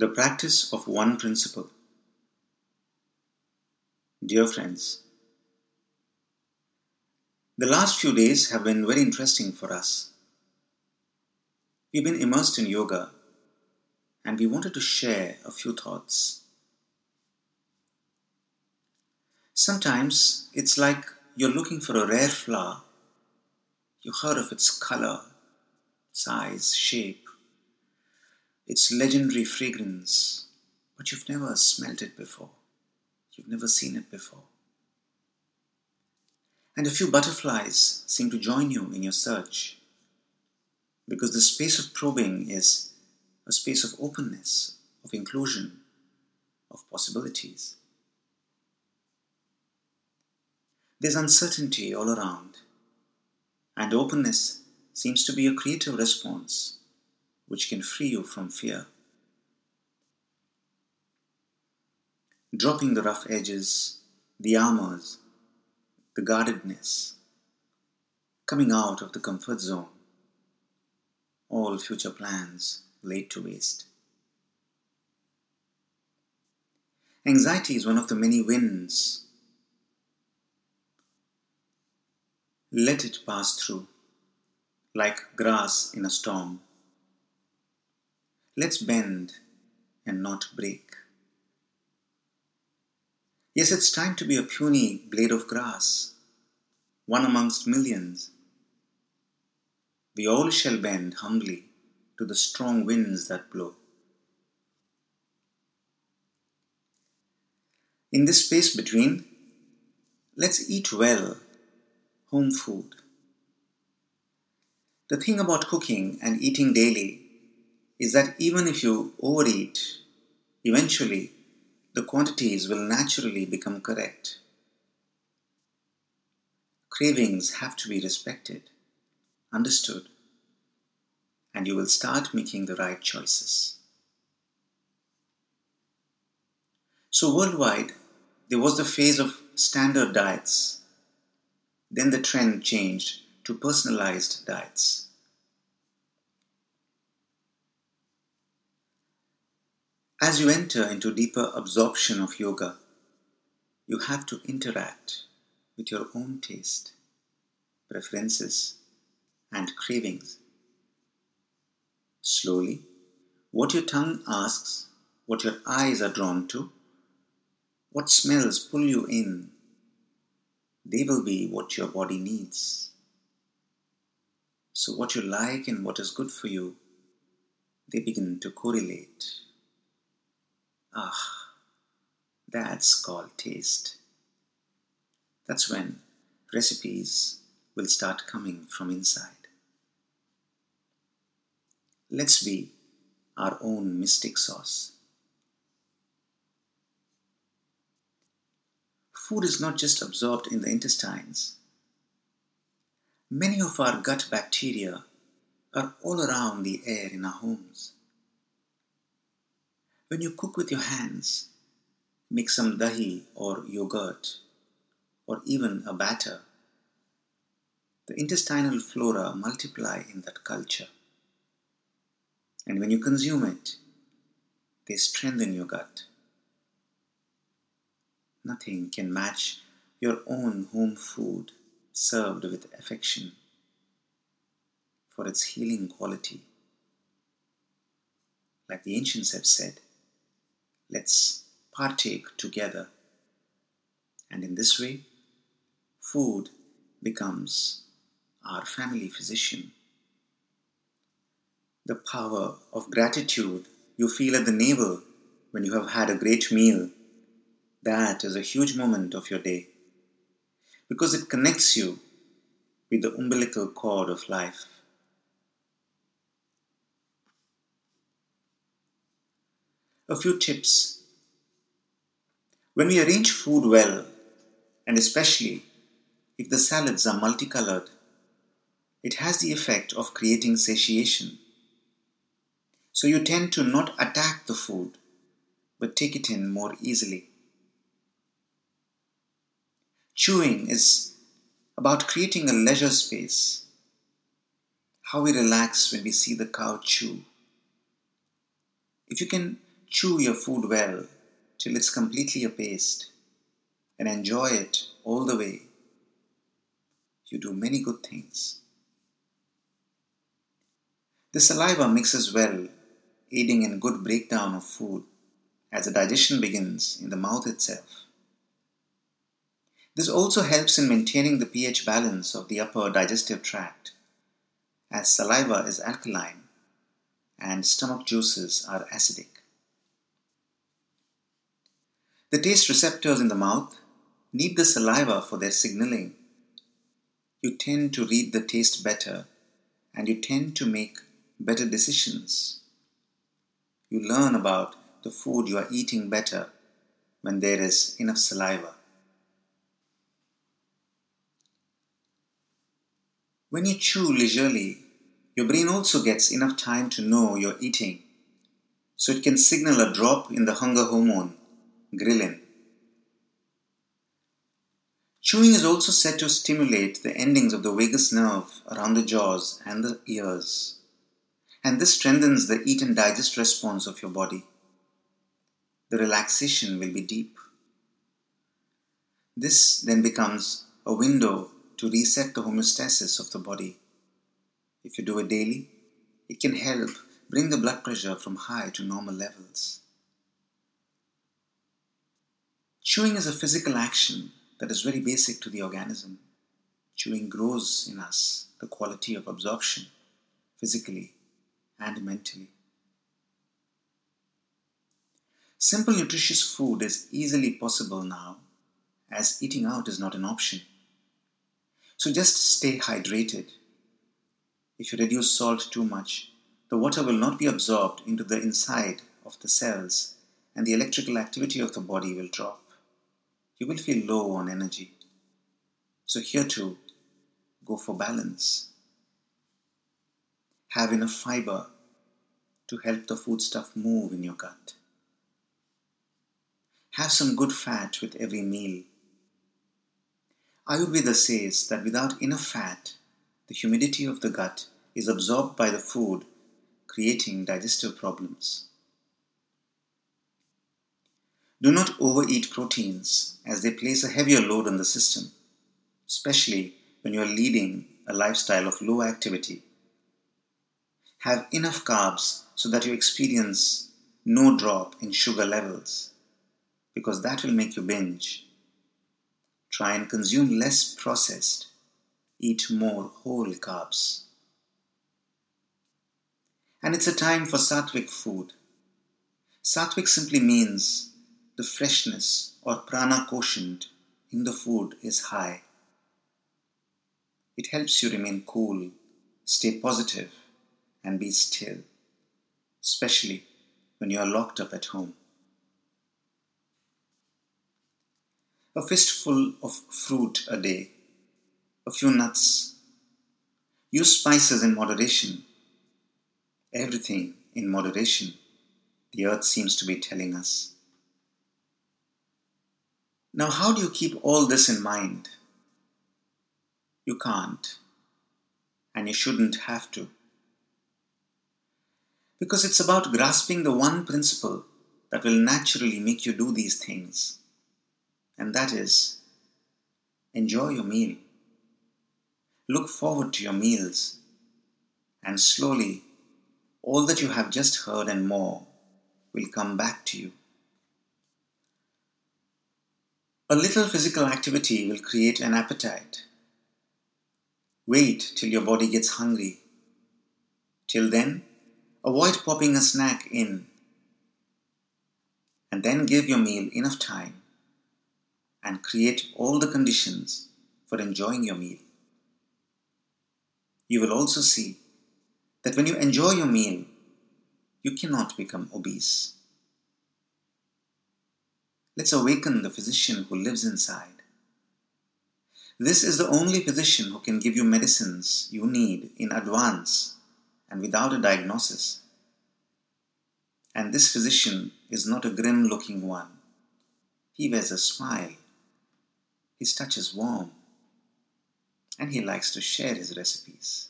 The practice of one principle. Dear friends, the last few days have been very interesting for us. We've been immersed in yoga and we wanted to share a few thoughts. Sometimes it's like you're looking for a rare flower. You heard of its color, size, shape, its legendary fragrance, but you've never smelt it before. You've never seen it before. And a few butterflies seem to join you in your search because the space of probing is a space of openness, of inclusion, of possibilities. There's uncertainty all around, and openness seems to be a creative response which can free you from fear. Dropping the rough edges, the armors, the guardedness, coming out of the comfort zone, all future plans laid to waste. Anxiety is one of the many winds. Let it pass through, like grass in a storm. Let's bend and not break. Yes, it's time to be a puny blade of grass, one amongst millions. We all shall bend humbly to the strong winds that blow. In this space between, let's eat well, home food. The thing about cooking and eating daily is that even if you overeat, eventually the quantities will naturally become correct. Cravings have to be respected, understood, and you will start making the right choices. So, worldwide, there was the phase of standard diets. Then the trend changed to personalized diets. As you enter into deeper absorption of yoga, you have to interact with your own taste, preferences, and cravings. Slowly, what your tongue asks, what your eyes are drawn to, what smells pull you in, they will be what your body needs. So, what you like and what is good for you, they begin to correlate. Ah, that's called taste. That's when recipes will start coming from inside. Let's be our own mystic sauce. Food is not just absorbed in the intestines. Many of our gut bacteria are all around the air in our homes. When you cook with your hands, make some dahi or yogurt or even a batter. The intestinal flora multiply in that culture. And when you consume it, they strengthen your gut. Nothing can match your own home food served with affection for its healing quality. Like the ancients have said, Let's partake together. And in this way, food becomes our family physician. The power of gratitude you feel at the navel when you have had a great meal, that is a huge moment of your day because it connects you with the umbilical cord of life. A few tips. When we arrange food well, and especially if the salads are multicolored, it has the effect of creating satiation. So you tend to not attack the food, but take it in more easily. Chewing is about creating a leisure space. How we relax when we see the cow chew. If you can chew your food well till it's completely a paste and enjoy it all the way, you do many good things. The saliva mixes well, aiding in good breakdown of food as the digestion begins in the mouth itself. This also helps in maintaining the pH balance of the upper digestive tract, as saliva is alkaline and stomach juices are acidic. The taste receptors in the mouth need the saliva for their signaling. You tend to read the taste better and you tend to make better decisions. You learn about the food you are eating better when there is enough saliva. When you chew leisurely, your brain also gets enough time to know you're eating, so it can signal a drop in the hunger hormone, ghrelin. Chewing is also said to stimulate the endings of the vagus nerve around the jaws and the ears, and this strengthens the eat and digest response of your body. The relaxation will be deep. This then becomes a window to reset the homeostasis of the body. If you do it daily, it can help bring the blood pressure from high to normal levels. Chewing is a physical action that is very basic to the organism. Chewing grows in us the quality of absorption, physically and mentally. Simple nutritious food is easily possible now, as eating out is not an option. So just stay hydrated. If you reduce salt too much, the water will not be absorbed into the inside of the cells and the electrical activity of the body will drop. You will feel low on energy. So here too, go for balance. Have enough fiber to help the foodstuff move in your gut. Have some good fat with every meal Ayurveda says that without enough fat, the humidity of the gut is absorbed by the food, creating digestive problems. Do not overeat proteins as they place a heavier load on the system, especially when you are leading a lifestyle of low activity. Have enough carbs so that you experience no drop in sugar levels, because that will make you binge Try and consume less processed. Eat more whole carbs. And it's a time for sattvic food. Sattvic simply means the freshness or prana quotient in the food is high. It helps you remain cool, stay positive, and be still, especially when you are locked up at home. a fistful of fruit a day, a few nuts. Use spices in moderation. Everything in moderation, the earth seems to be telling us. Now, how do you keep all this in mind? You can't, and you shouldn't have to. Because it's about grasping the one principle that will naturally make you do these things and that is enjoy your meal. Look forward to your meals, and slowly all that you have just heard and more will come back to you. A little physical activity will create an appetite. Wait till your body gets hungry. Till then, avoid popping a snack in. And then give your meal enough time and create all the conditions for enjoying your meal. You will also see that when you enjoy your meal, you cannot become obese. Let's awaken the physician who lives inside. This is the only physician who can give you medicines you need in advance and without a diagnosis. And this physician is not a grim looking one. He wears a smile his touch is warm, and he likes to share his recipes.